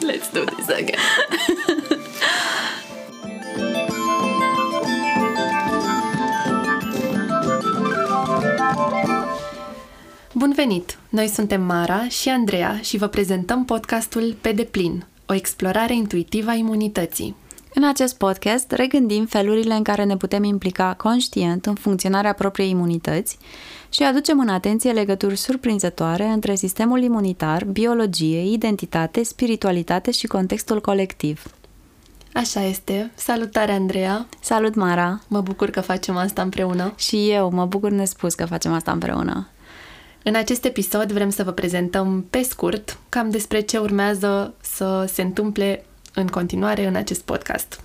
Let's do this again. Bun venit! Noi suntem Mara și Andreea și vă prezentăm podcastul Pe deplin, o explorare intuitivă a imunității. În acest podcast regândim felurile în care ne putem implica conștient în funcționarea propriei imunități și aducem în atenție legături surprinzătoare între sistemul imunitar, biologie, identitate, spiritualitate și contextul colectiv. Așa este. Salutare, Andreea! Salut, Mara! Mă bucur că facem asta împreună. Și eu mă bucur nespus că facem asta împreună. În acest episod vrem să vă prezentăm pe scurt cam despre ce urmează să se întâmple în continuare în acest podcast.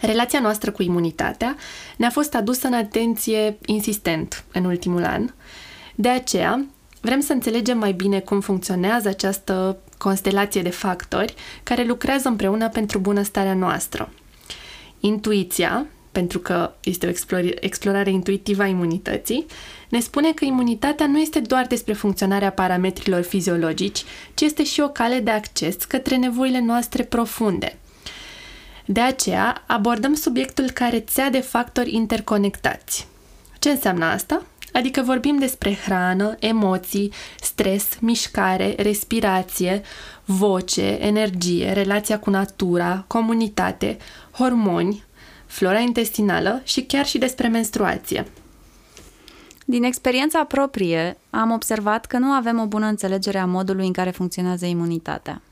Relația noastră cu imunitatea ne-a fost adusă în atenție insistent în ultimul an. De aceea, vrem să înțelegem mai bine cum funcționează această constelație de factori care lucrează împreună pentru bunăstarea noastră. Intuiția, pentru că este o explorare intuitivă a imunității, ne spune că imunitatea nu este doar despre funcționarea parametrilor fiziologici, ci este și o cale de acces către nevoile noastre profunde. De aceea, abordăm subiectul ca rețea de factori interconectați. Ce înseamnă asta? Adică vorbim despre hrană, emoții, stres, mișcare, respirație, voce, energie, relația cu natura, comunitate, hormoni, flora intestinală și chiar și despre menstruație. Din experiența proprie, am observat că nu avem o bună înțelegere a modului în care funcționează imunitatea.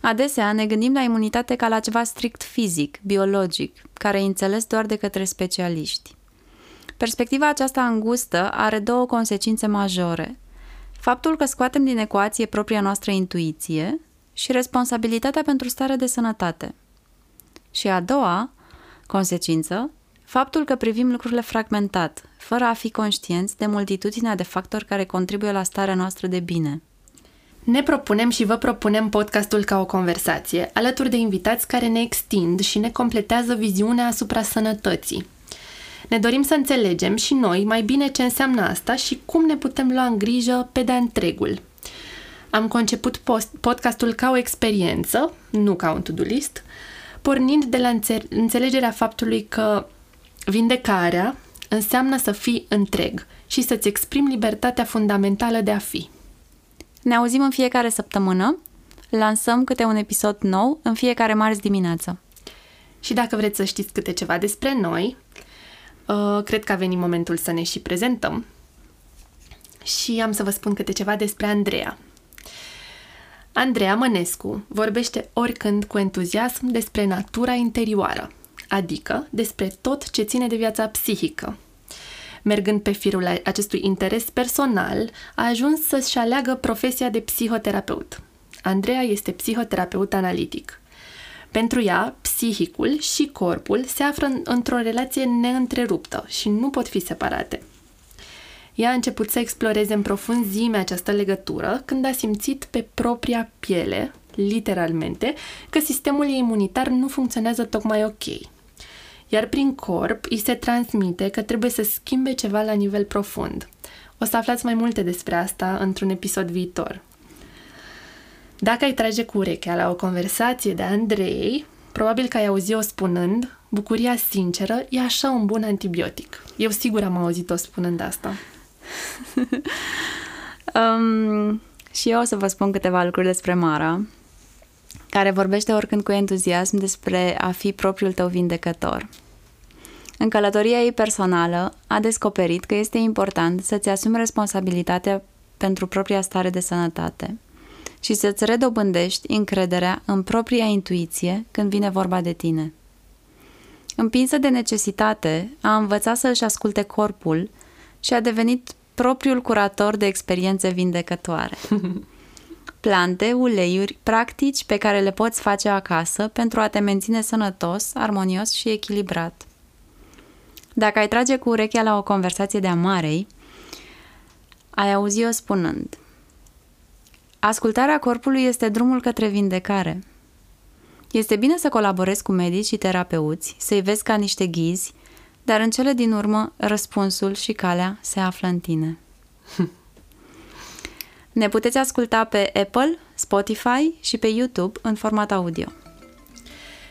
Adesea ne gândim la imunitate ca la ceva strict fizic, biologic, care e înțeles doar de către specialiști. Perspectiva aceasta îngustă are două consecințe majore. Faptul că scoatem din ecuație propria noastră intuiție și responsabilitatea pentru starea de sănătate. Și a doua consecință, faptul că privim lucrurile fragmentat, fără a fi conștienți de multitudinea de factori care contribuie la starea noastră de bine. Ne propunem și vă propunem podcastul ca o conversație, alături de invitați care ne extind și ne completează viziunea asupra sănătății. Ne dorim să înțelegem și noi mai bine ce înseamnă asta și cum ne putem lua în grijă pe de întregul. Am conceput post- podcastul ca o experiență, nu ca un to-do list, pornind de la înțelegerea faptului că vindecarea înseamnă să fii întreg și să-ți exprimi libertatea fundamentală de a fi. Ne auzim în fiecare săptămână, lansăm câte un episod nou în fiecare marți dimineață. Și dacă vreți să știți câte ceva despre noi, uh, cred că a venit momentul să ne și prezentăm. Și am să vă spun câte ceva despre Andreea. Andreea Mănescu vorbește oricând cu entuziasm despre natura interioară, adică despre tot ce ține de viața psihică, mergând pe firul acestui interes personal, a ajuns să-și aleagă profesia de psihoterapeut. Andreea este psihoterapeut analitic. Pentru ea, psihicul și corpul se află într-o relație neîntreruptă și nu pot fi separate. Ea a început să exploreze în profunzime această legătură când a simțit pe propria piele, literalmente, că sistemul ei imunitar nu funcționează tocmai ok iar prin corp îi se transmite că trebuie să schimbe ceva la nivel profund. O să aflați mai multe despre asta într-un episod viitor. Dacă ai trage cu urechea la o conversație de Andrei, probabil că ai auzit-o spunând bucuria sinceră e așa un bun antibiotic. Eu sigur am auzit-o spunând asta. um, și eu o să vă spun câteva lucruri despre Mara, care vorbește oricând cu entuziasm despre a fi propriul tău vindecător. În călătoria ei personală, a descoperit că este important să-ți asumi responsabilitatea pentru propria stare de sănătate și să-ți redobândești încrederea în propria intuiție când vine vorba de tine. Împinsă de necesitate, a învățat să își asculte corpul și a devenit propriul curator de experiențe vindecătoare. plante, uleiuri, practici pe care le poți face acasă pentru a te menține sănătos, armonios și echilibrat. Dacă ai trage cu urechea la o conversație de amarei, ai auzi-o spunând Ascultarea corpului este drumul către vindecare. Este bine să colaborezi cu medici și terapeuți, să-i vezi ca niște ghizi, dar în cele din urmă, răspunsul și calea se află în tine. Ne puteți asculta pe Apple, Spotify și pe YouTube în format audio.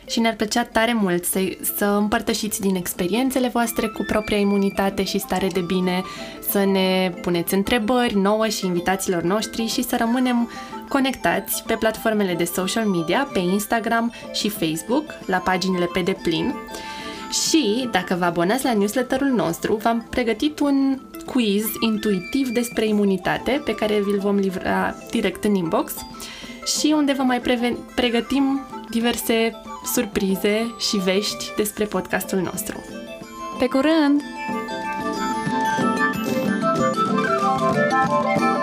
Și ne-ar plăcea tare mult să, să împărtășiți din experiențele voastre cu propria imunitate și stare de bine, să ne puneți întrebări nouă și invitaților noștri și să rămânem conectați pe platformele de social media, pe Instagram și Facebook, la paginile pe deplin. Și, dacă vă abonați la newsletterul nostru, v-am pregătit un quiz intuitiv despre imunitate pe care vi-l vom livra direct în inbox și unde vă mai preven- pregătim diverse surprize și vești despre podcastul nostru. Pe curând! thank you